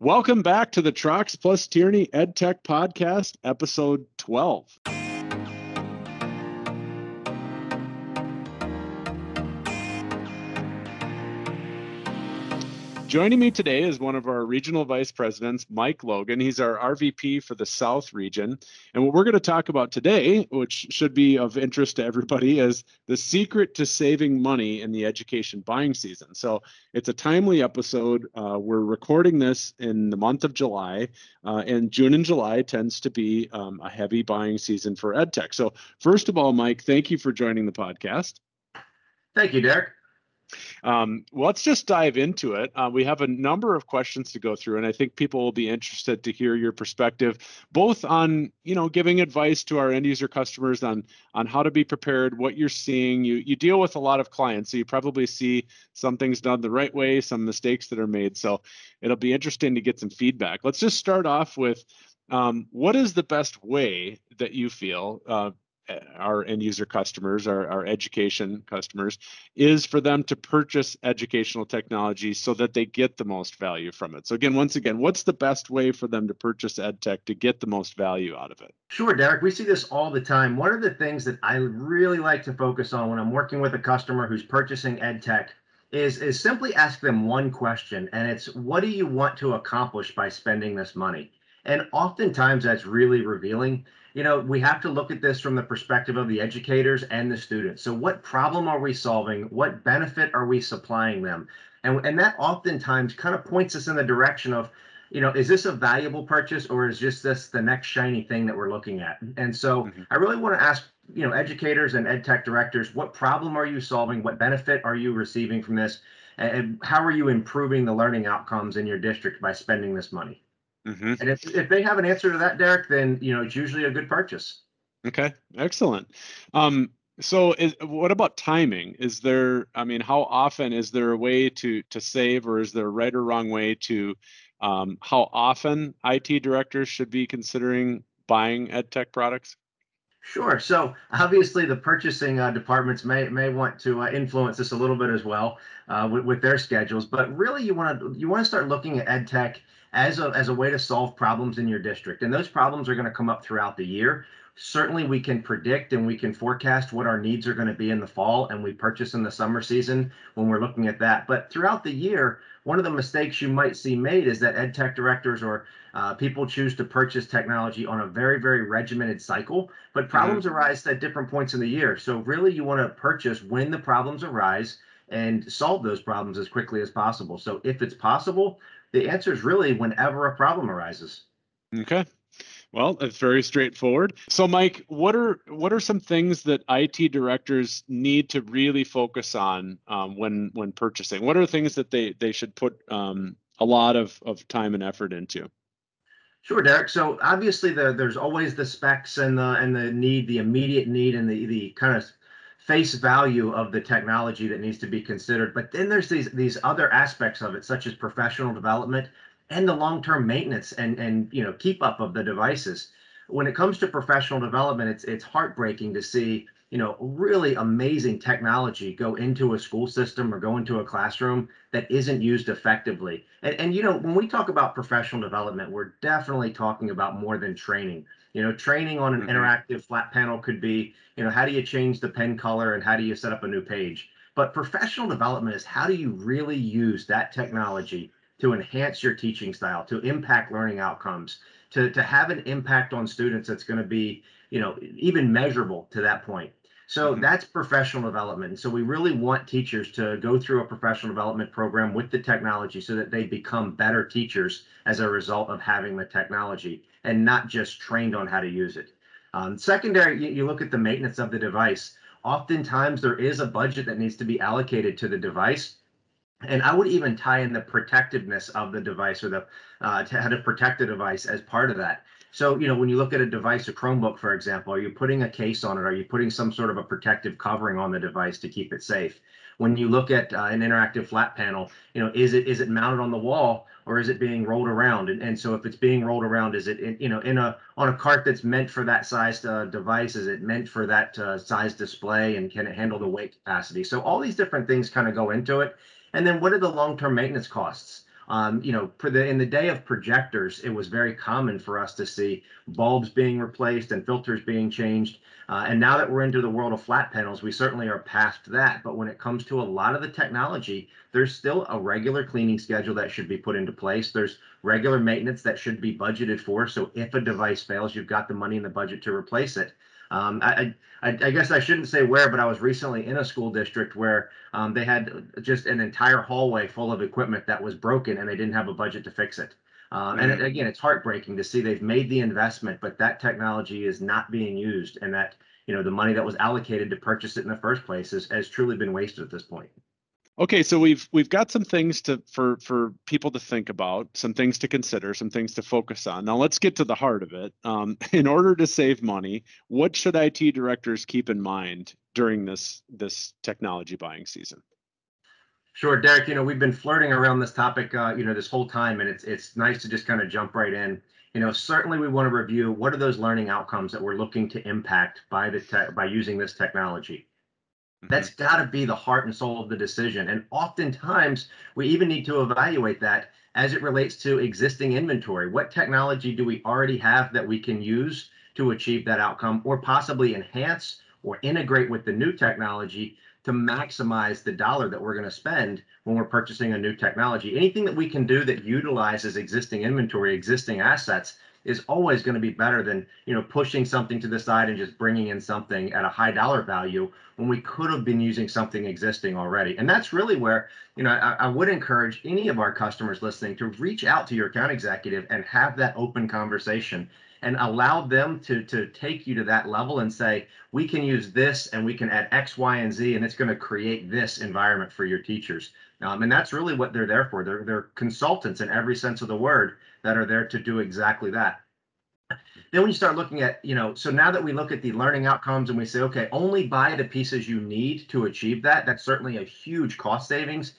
Welcome back to the Trox Plus Tierney EdTech Podcast, episode 12. Joining me today is one of our regional vice presidents, Mike Logan. He's our RVP for the South region. And what we're going to talk about today, which should be of interest to everybody, is the secret to saving money in the education buying season. So it's a timely episode. Uh, we're recording this in the month of July, uh, and June and July tends to be um, a heavy buying season for EdTech. So, first of all, Mike, thank you for joining the podcast. Thank you, Derek. Um, let's just dive into it. Uh, we have a number of questions to go through, and I think people will be interested to hear your perspective, both on you know giving advice to our end user customers on on how to be prepared, what you're seeing. You you deal with a lot of clients, so you probably see some things done the right way, some mistakes that are made. So it'll be interesting to get some feedback. Let's just start off with um, what is the best way that you feel uh, Uh, our end user customers, our, our education customers, is for them to purchase educational technology so that they get the most value from it. So again, once again, what's the best way for them to purchase ed tech to get the most value out of it? Sure, Derek. We see this all the time. One of the things that I really like to focus on when I'm working with a customer who's purchasing ed tech is is simply ask them one question, and it's what do you want to accomplish by spending this money? And oftentimes that's really revealing you know, we have to look at this from the perspective of the educators and the students. So, what problem are we solving? What benefit are we supplying them? And, and that oftentimes kind of points us in the direction of, you know, is this a valuable purchase or is just this the next shiny thing that we're looking at? And so, mm-hmm. I really want to ask, you know, educators and ed tech directors, what problem are you solving? What benefit are you receiving from this? And how are you improving the learning outcomes in your district by spending this money? Mm-hmm. And if, if they have an answer to that, Derek, then you know it's usually a good purchase. Okay, excellent. Um, so, is, what about timing? Is there? I mean, how often is there a way to to save, or is there a right or wrong way to? Um, how often IT directors should be considering buying ed tech products? Sure. So obviously, the purchasing uh, departments may may want to uh, influence this a little bit as well uh, with, with, their schedules. But really, you want to you want to start looking at ed tech as a, as a way to solve problems in your district. And those problems are going to come up throughout the year. Certainly, we can predict and we can forecast what our needs are going to be in the fall, and we purchase in the summer season when we're looking at that. But throughout the year, one of the mistakes you might see made is that ed tech directors or uh, people choose to purchase technology on a very, very regimented cycle, but mm-hmm. problems mm-hmm. arise at different points in the year. So, really, you want to purchase when the problems arise and solve those problems as quickly as possible. So, if it's possible, the answer is really whenever a problem arises. Okay. Well, it's very straightforward. So, Mike, what are what are some things that IT directors need to really focus on um, when when purchasing? What are things that they they should put um, a lot of of time and effort into? Sure, Derek. So obviously, the, there's always the specs and the and the need, the immediate need, and the the kind of face value of the technology that needs to be considered. But then there's these these other aspects of it, such as professional development and the long-term maintenance and and you know keep up of the devices. When it comes to professional development, it's it's heartbreaking to see you know really amazing technology go into a school system or go into a classroom that isn't used effectively. And and you know when we talk about professional development, we're definitely talking about more than training. You know, training on an mm-hmm. interactive flat panel could be, you know, how do you change the pen color and how do you set up a new page? But professional development is how do you really use that technology to enhance your teaching style, to impact learning outcomes, to, to have an impact on students that's going to be, you know, even measurable to that point. So mm-hmm. that's professional development. So we really want teachers to go through a professional development program with the technology so that they become better teachers as a result of having the technology and not just trained on how to use it. Um, secondary, you, you look at the maintenance of the device. Oftentimes there is a budget that needs to be allocated to the device. And I would even tie in the protectiveness of the device or the uh, to how to protect the device as part of that. So, you know, when you look at a device, a Chromebook, for example, are you putting a case on it? Are you putting some sort of a protective covering on the device to keep it safe? When you look at uh, an interactive flat panel, you know, is it is it mounted on the wall or is it being rolled around? And, and so if it's being rolled around, is it, in, you know, in a on a cart that's meant for that size uh, device? Is it meant for that uh, size display? And can it handle the weight capacity? So all these different things kind of go into it. And then what are the long-term maintenance costs? Um, you know, for the in the day of projectors, it was very common for us to see bulbs being replaced and filters being changed. Uh, and now that we're into the world of flat panels, we certainly are past that. But when it comes to a lot of the technology, there's still a regular cleaning schedule that should be put into place. There's regular maintenance that should be budgeted for. So if a device fails, you've got the money in the budget to replace it. Um, I, I, I, guess I shouldn't say where, but I was recently in a school district where um, they had just an entire hallway full of equipment that was broken and they didn't have a budget to fix it. Um, and again, it's heartbreaking to see they've made the investment, but that technology is not being used, and that you know the money that was allocated to purchase it in the first place has, has truly been wasted at this point. Okay, so we've we've got some things to for for people to think about, some things to consider, some things to focus on. Now let's get to the heart of it. Um, in order to save money, what should IT directors keep in mind during this this technology buying season? Sure, Derek. You know, we've been flirting around this topic, uh, you know, this whole time, and it's it's nice to just kind of jump right in. You know, certainly we want to review what are those learning outcomes that we're looking to impact by the te- by using this technology. Mm-hmm. That's got to be the heart and soul of the decision. And oftentimes, we even need to evaluate that as it relates to existing inventory. What technology do we already have that we can use to achieve that outcome, or possibly enhance or integrate with the new technology to maximize the dollar that we're going to spend when we're purchasing a new technology. Anything that we can do that utilizes existing inventory, existing assets is always going to be better than you know pushing something to the side and just bringing in something at a high dollar value when we could have been using something existing already. And that's really where you know I, I would encourage any of our customers listening to reach out to your account executive and have that open conversation and allow them to to take you to that level and say we can use this and we can add x y and z and it's going to create this environment for your teachers. Um, and that's really what they're there for. They're, they're consultants in every sense of the word that are there to do exactly that. Then when you start looking at you know so now that we look at the learning outcomes and we say okay only buy the pieces you need to achieve that that's certainly a huge cost savings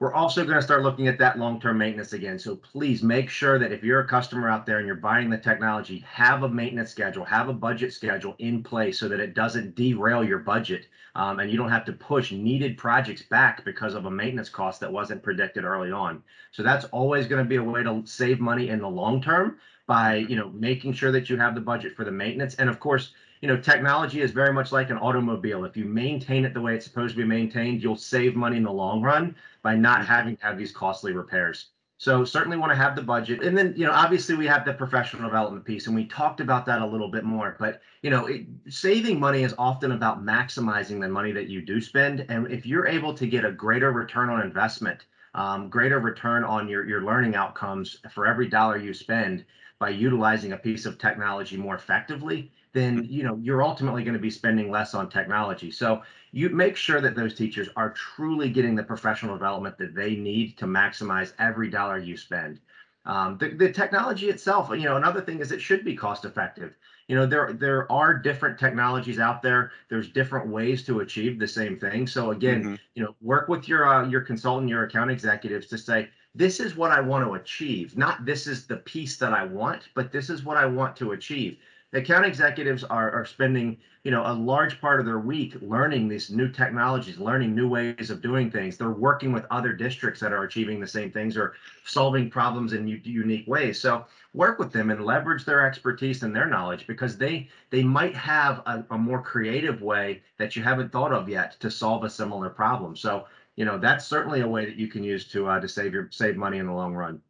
we're also going to start looking at that long-term maintenance again. So please make sure that if you're a customer out there and you're buying the technology, have a maintenance schedule, have a budget schedule in place so that it doesn't derail your budget um, and you don't have to push needed projects back because of a maintenance cost that wasn't predicted early on. So that's always going to be a way to save money in the long term by you know making sure that you have the budget for the maintenance and of course you know, technology is very much like an automobile. If you maintain it the way it's supposed to be maintained, you'll save money in the long run by not having to have these costly repairs. So certainly want to have the budget. And then, you know, obviously we have the professional development piece and we talked about that a little bit more, but you know, it, saving money is often about maximizing the money that you do spend. And if you're able to get a greater return on investment, um, greater return on your, your learning outcomes for every dollar you spend by utilizing a piece of technology more effectively, then you know you're ultimately going to be spending less on technology. So you make sure that those teachers are truly getting the professional development that they need to maximize every dollar you spend. Um, the, the technology itself, you know, another thing is it should be cost effective. You know, there there are different technologies out there. There's different ways to achieve the same thing. So again, mm-hmm. you know, work with your uh, your consultant, your account executives to say, this is what I want to achieve. Not this is the piece that I want, but this is what I want to achieve account executives are, are spending you know a large part of their week learning these new technologies learning new ways of doing things. They're working with other districts that are achieving the same things or solving problems in u- unique ways. So work with them and leverage their expertise and their knowledge because they they might have a, a more creative way that you haven't thought of yet to solve a similar problem. So you know that's certainly a way that you can use to uh, to save your save money in the long run.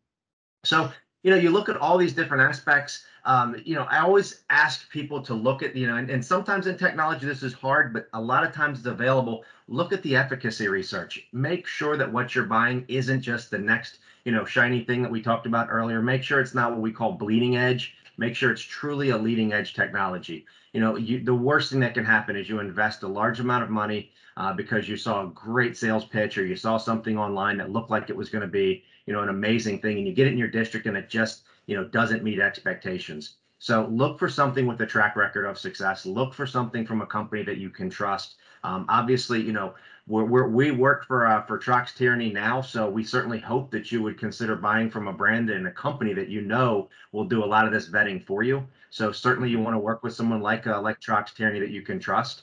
So you know you look at all these different aspects um, you know, I always ask people to look at, you know, and, and sometimes in technology this is hard, but a lot of times it's available. Look at the efficacy research. Make sure that what you're buying isn't just the next, you know, shiny thing that we talked about earlier. Make sure it's not what we call bleeding edge. Make sure it's truly a leading edge technology. You know, you, the worst thing that can happen is you invest a large amount of money uh, because you saw a great sales pitch or you saw something online that looked like it was going to be, you know, an amazing thing, and you get it in your district and it just you know doesn't meet expectations. So look for something with a track record of success. Look for something from a company that you can trust. Um, obviously, you know we're, we're, we work for uh, for Trox Tierney now, so we certainly hope that you would consider buying from a brand and a company that you know will do a lot of this vetting for you. So certainly you want to work with someone like uh, like Trox Tierney that you can trust.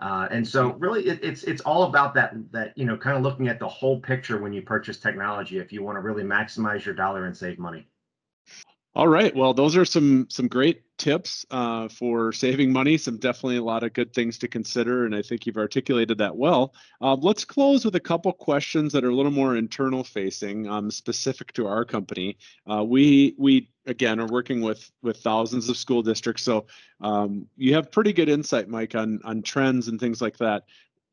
Uh, and so really it, it's it's all about that that you know kind of looking at the whole picture when you purchase technology if you want to really maximize your dollar and save money. All right. Well, those are some some great tips uh, for saving money. Some definitely a lot of good things to consider, and I think you've articulated that well. Uh, let's close with a couple questions that are a little more internal facing, um, specific to our company. Uh, we we again are working with with thousands of school districts, so um, you have pretty good insight, Mike, on on trends and things like that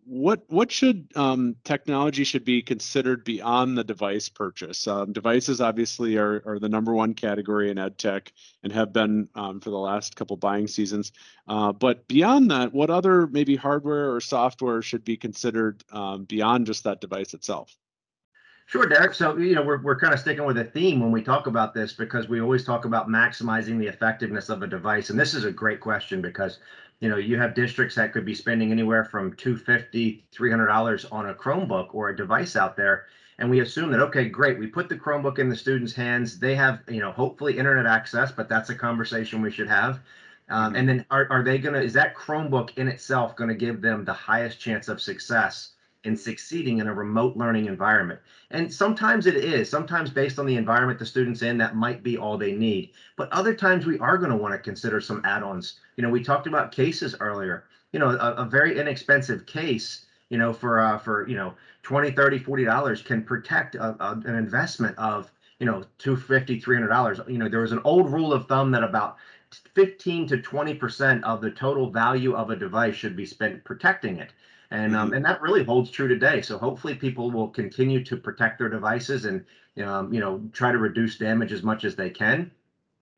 what what should um, technology should be considered beyond the device purchase? Um, devices obviously are, are the number one category in ed tech and have been um, for the last couple buying seasons. Uh, but beyond that, what other maybe hardware or software should be considered um, beyond just that device itself? Sure, Derek. So, you know, we're, we're kind of sticking with a theme when we talk about this because we always talk about maximizing the effectiveness of a device. And this is a great question because you know you have districts that could be spending anywhere from 250 300 dollars on a chromebook or a device out there and we assume that okay great we put the chromebook in the students hands they have you know hopefully internet access but that's a conversation we should have um, mm-hmm. and then are, are they going to is that chromebook in itself going to give them the highest chance of success in succeeding in a remote learning environment. And sometimes it is, sometimes based on the environment the student's in, that might be all they need. But other times we are going to want to consider some add-ons. You know, we talked about cases earlier. You know, a, a very inexpensive case, you know, for uh, for you know 20, 30, 40 dollars can protect a, a, an investment of you know 250 300 dollars you know there was an old rule of thumb that about 15 to 20 percent of the total value of a device should be spent protecting it and um, mm-hmm. and that really holds true today. So hopefully people will continue to protect their devices and um, you know try to reduce damage as much as they can.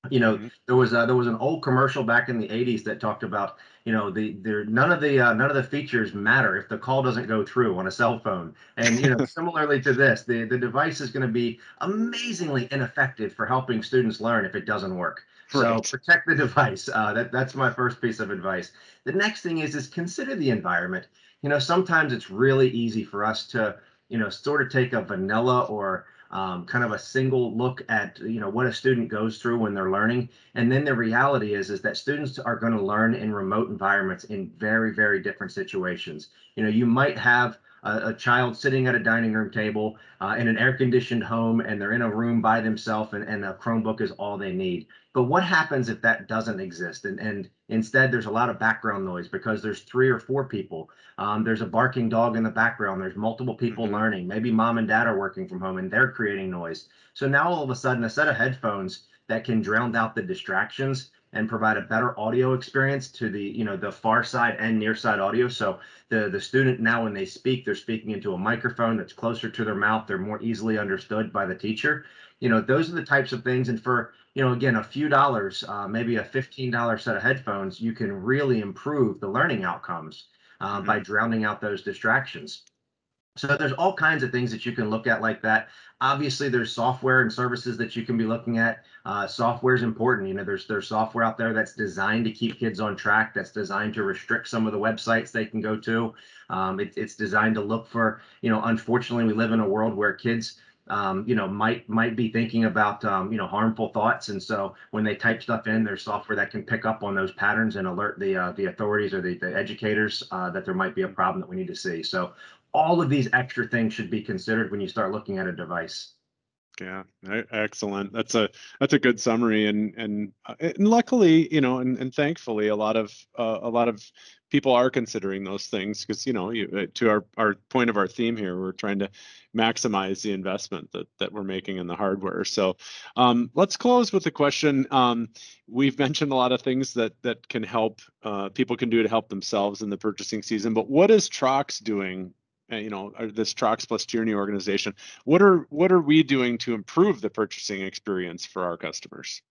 You know, mm-hmm. there was a, there was an old commercial back in the '80s that talked about you know the there none of the uh, none of the features matter if the call doesn't go through on a cell phone. And you know, similarly to this, the the device is going to be amazingly ineffective for helping students learn if it doesn't work. Right. So protect the device. Uh, that that's my first piece of advice. The next thing is is consider the environment you know, sometimes it's really easy for us to, you know, sort of take a vanilla or um, kind of a single look at, you know, what a student goes through when they're learning. And then the reality is, is that students are going to learn in remote environments in very, very different situations. You know, you might have a, a child sitting at a dining room table uh, in an air conditioned home and they're in a room by themselves and, and a Chromebook is all they need. But what happens if that doesn't exist? And, and instead, there's a lot of background noise because there's three or four people. Um, there's a barking dog in the background. There's multiple people mm-hmm. learning. Maybe mom and dad are working from home and they're creating noise. So now all of a sudden, a set of headphones that can drown out the distractions and provide a better audio experience to the you know the far side and near side audio. So the the student now when they speak they're speaking into a microphone that's closer to their mouth. They're more easily understood by the teacher. You know those are the types of things. And for you know again a few dollars uh, maybe a $15 set of headphones you can really improve the learning outcomes uh, mm-hmm. by drowning out those distractions so there's all kinds of things that you can look at like that. Obviously, there's software and services that you can be looking at. Uh, software is important. You know, there's there's software out there that's designed to keep kids on track. That's designed to restrict some of the websites they can go to. Um, it, it's designed to look for. You know, unfortunately, we live in a world where kids um, you know, might might be thinking about um, you know harmful thoughts, and so when they type stuff in, there's software that can pick up on those patterns and alert the uh, the authorities or the, the educators uh, that there might be a problem that we need to see. So all of these extra things should be considered when you start looking at a device. Yeah, excellent. That's a that's a good summary, and and uh, and luckily, you know, and, and thankfully, a lot of uh, a lot of people are considering those things because you know, you, uh, to our our point of our theme here, we're trying to maximize the investment that that we're making in the hardware. So, um, let's close with a question. Um, we've mentioned a lot of things that that can help uh, people can do to help themselves in the purchasing season, but what is Trox doing Uh, you know uh, this Trox plus Tierney organization. What are what are we doing to improve the purchasing experience for our customers?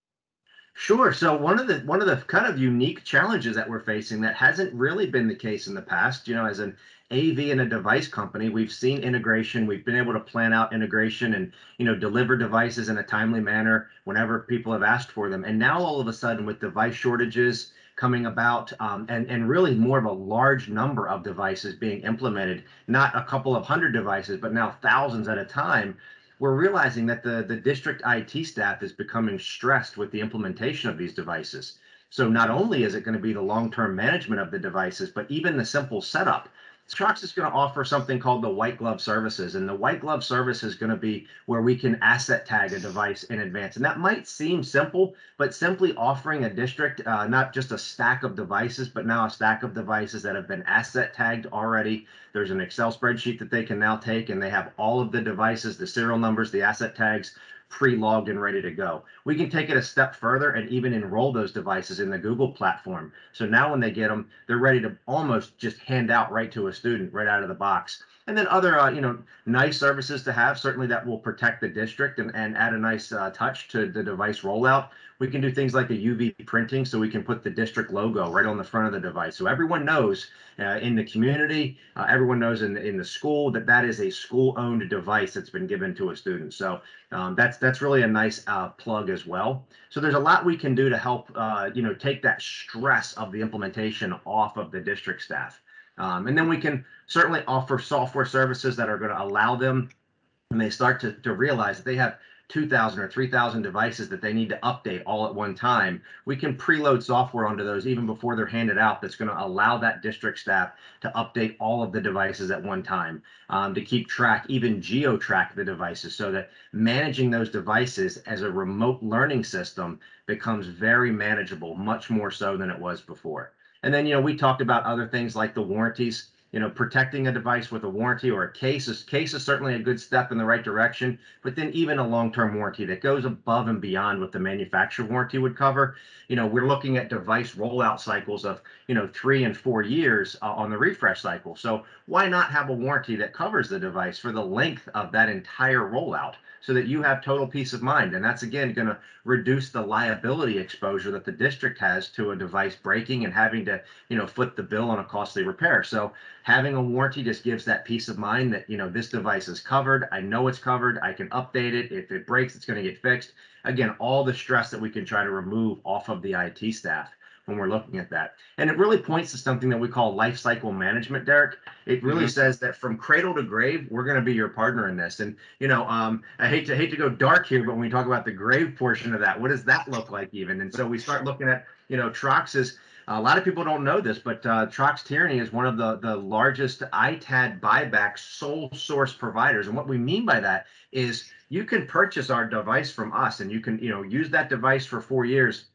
Sure. So one of the one of the kind of unique challenges that we're facing that hasn't really been the case in the past, you know, as an AV and a device company, we've seen integration. We've been able to plan out integration and you know deliver devices in a timely manner whenever people have asked for them. And now all of a sudden, with device shortages coming about um, and, and really more of a large number of devices being implemented, not a couple of hundred devices, but now thousands at a time, we're realizing that the, the district IT staff is becoming stressed with the implementation of these devices. So not only is it going to be the long-term management of the devices, but even the simple setup Trox is going to offer something called the white glove services. And the white glove service is going to be where we can asset tag a device in advance. And that might seem simple, but simply offering a district uh, not just a stack of devices, but now a stack of devices that have been asset tagged already. There's an Excel spreadsheet that they can now take, and they have all of the devices, the serial numbers, the asset tags pre-logged and ready to go. We can take it a step further and even enroll those devices in the Google platform. So now when they get them, they're ready to almost just hand out right to a student right out of the box. And then other, uh, you know, nice services to have, certainly that will protect the district and, and add a nice uh, touch to the device rollout. We can do things like a UV printing so we can put the district logo right on the front of the device. So everyone knows uh, in the community, uh, everyone knows in, in the school that that is a school owned device that's been given to a student. So um, that's that's really a nice uh, plug as well. So there's a lot we can do to help, uh, you know, take that stress of the implementation off of the district staff. Um, and then we can certainly offer software services that are going to allow them when they start to, to realize that they have 2,000 or 3,000 devices that they need to update all at one time, we can preload software onto those even before they're handed out that's going to allow that district staff to update all of the devices at one time, um, to keep track, even geo track the devices so that managing those devices as a remote learning system becomes very manageable, much more so than it was before. And then, you know, we talked about other things like the warranties you know, protecting a device with a warranty or a case is case is certainly a good step in the right direction. But then even a long-term warranty that goes above and beyond what the manufacturer warranty would cover. You know, we're looking at device rollout cycles of you know three and four years uh, on the refresh cycle. So why not have a warranty that covers the device for the length of that entire rollout? So that you have total peace of mind. And that's again going to reduce the liability exposure that the district has to a device breaking and having to, you know, foot the bill on a costly repair. So having a warranty just gives that peace of mind that, you know, this device is covered. I know it's covered. I can update it. If it breaks, it's going to get fixed. Again, all the stress that we can try to remove off of the IT staff when we're looking at that. And it really points to something that we call life cycle management, Derek. It really mm-hmm. says that from cradle to grave, we're going to be your partner in this. And you know, um, I hate to hate to go dark here, but when we talk about the grave portion of that, what does that look like even? And so we start looking at, you know, Trox's a lot of people don't know this, but uh, Trox Tierney is one of the, the largest ITAD buyback sole source providers. And what we mean by that is you can purchase our device from us and you can, you know, use that device for four years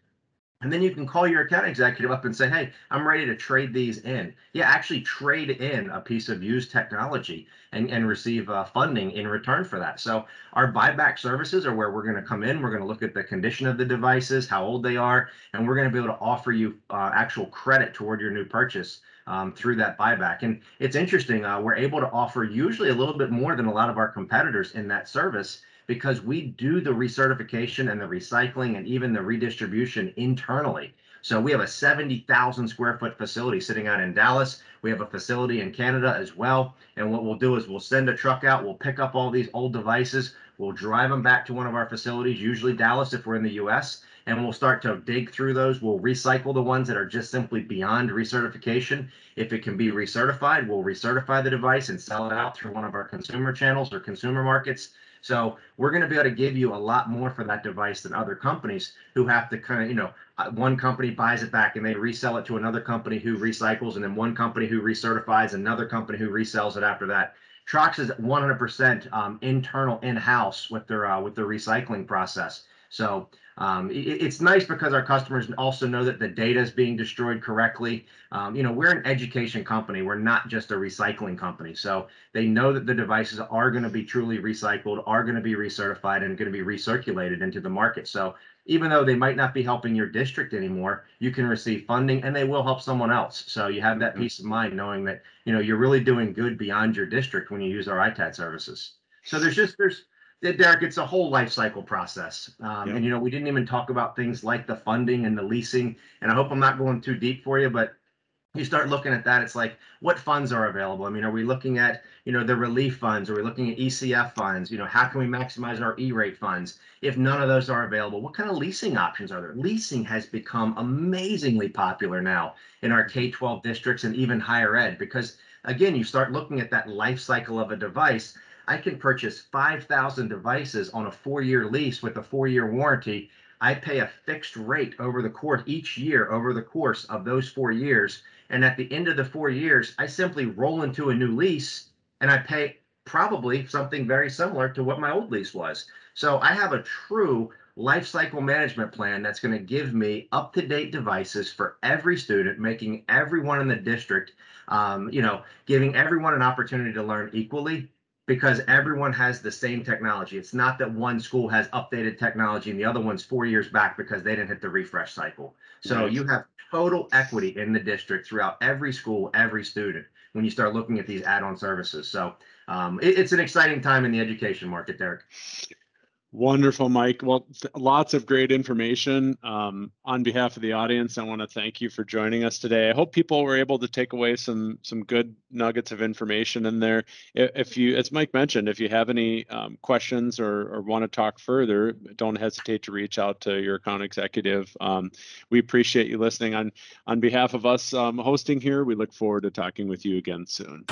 and then you can call your account executive up and say, hey, I'm ready to trade these in. Yeah, actually trade in a piece of used technology and, and receive uh, funding in return for that. So our buyback services are where we're going to come in. We're going to look at the condition of the devices, how old they are, and we're going to be able to offer you uh, actual credit toward your new purchase um, through that buyback. And it's interesting, uh, we're able to offer usually a little bit more than a lot of our competitors in that service because we do the recertification and the recycling and even the redistribution internally. So we have a 70,000 square foot facility sitting out in Dallas. We have a facility in Canada as well. And what we'll do is we'll send a truck out, we'll pick up all these old devices, we'll drive them back to one of our facilities, usually Dallas if we're in the US, and we'll start to dig through those. We'll recycle the ones that are just simply beyond recertification. If it can be recertified, we'll recertify the device and sell it out through one of our consumer channels or consumer markets. So we're going to be able to give you a lot more for that device than other companies who have to kind of, you know, uh, one company buys it back and they resell it to another company who recycles, and then one company who recertifies, another company who resells it after that. Trox is 100% um, internal in-house with their uh, with their recycling process. So um, it, it's nice because our customers also know that the data is being destroyed correctly. Um, you know, we're an education company. We're not just a recycling company. So they know that the devices are going to be truly recycled, are going to be recertified, and going to be recirculated into the market. So even though they might not be helping your district anymore, you can receive funding and they will help someone else. So you have that mm-hmm. peace of mind knowing that, you know, you're really doing good beyond your district when you use our ITAD services. So there's just, there's, Derek, it's a whole life cycle process. Um, And, you know, we didn't even talk about things like the funding and the leasing. And I hope I'm not going too deep for you, but you start looking at that, it's like, what funds are available? I mean, are we looking at, you know, the relief funds? Are we looking at ECF funds? You know, how can we maximize our E-rate funds? If none of those are available, what kind of leasing options are there? Leasing has become amazingly popular now in our K-12 districts and even higher ed because, again, you start looking at that life cycle of a device I can purchase 5,000 devices on a four year lease with a four year warranty I pay a fixed rate over the course each year over the course of those four years. And at the end of the four years, I simply roll into a new lease and I pay probably something very similar to what my old lease was. So I have a true life cycle management plan that's going to give me up to date devices for every student, making everyone in the district, um, you know, giving everyone an opportunity to learn equally because everyone has the same technology. It's not that one school has updated technology and the other one's four years back because they didn't hit the refresh cycle. So right. you have total equity in the district throughout every school, every student when you start looking at these add-on services. So um, it, it's an exciting time in the education market, Derek. Wonderful, Mike. Well, th- lots of great information. Um, on behalf of the audience, I want to thank you for joining us today. I hope people were able to take away some some good nuggets of information in there. If you, as Mike mentioned, if you have any um, questions or, or want to talk further, don't hesitate to reach out to your account executive. Um, we appreciate you listening. On on behalf of us um, hosting here, we look forward to talking with you again soon.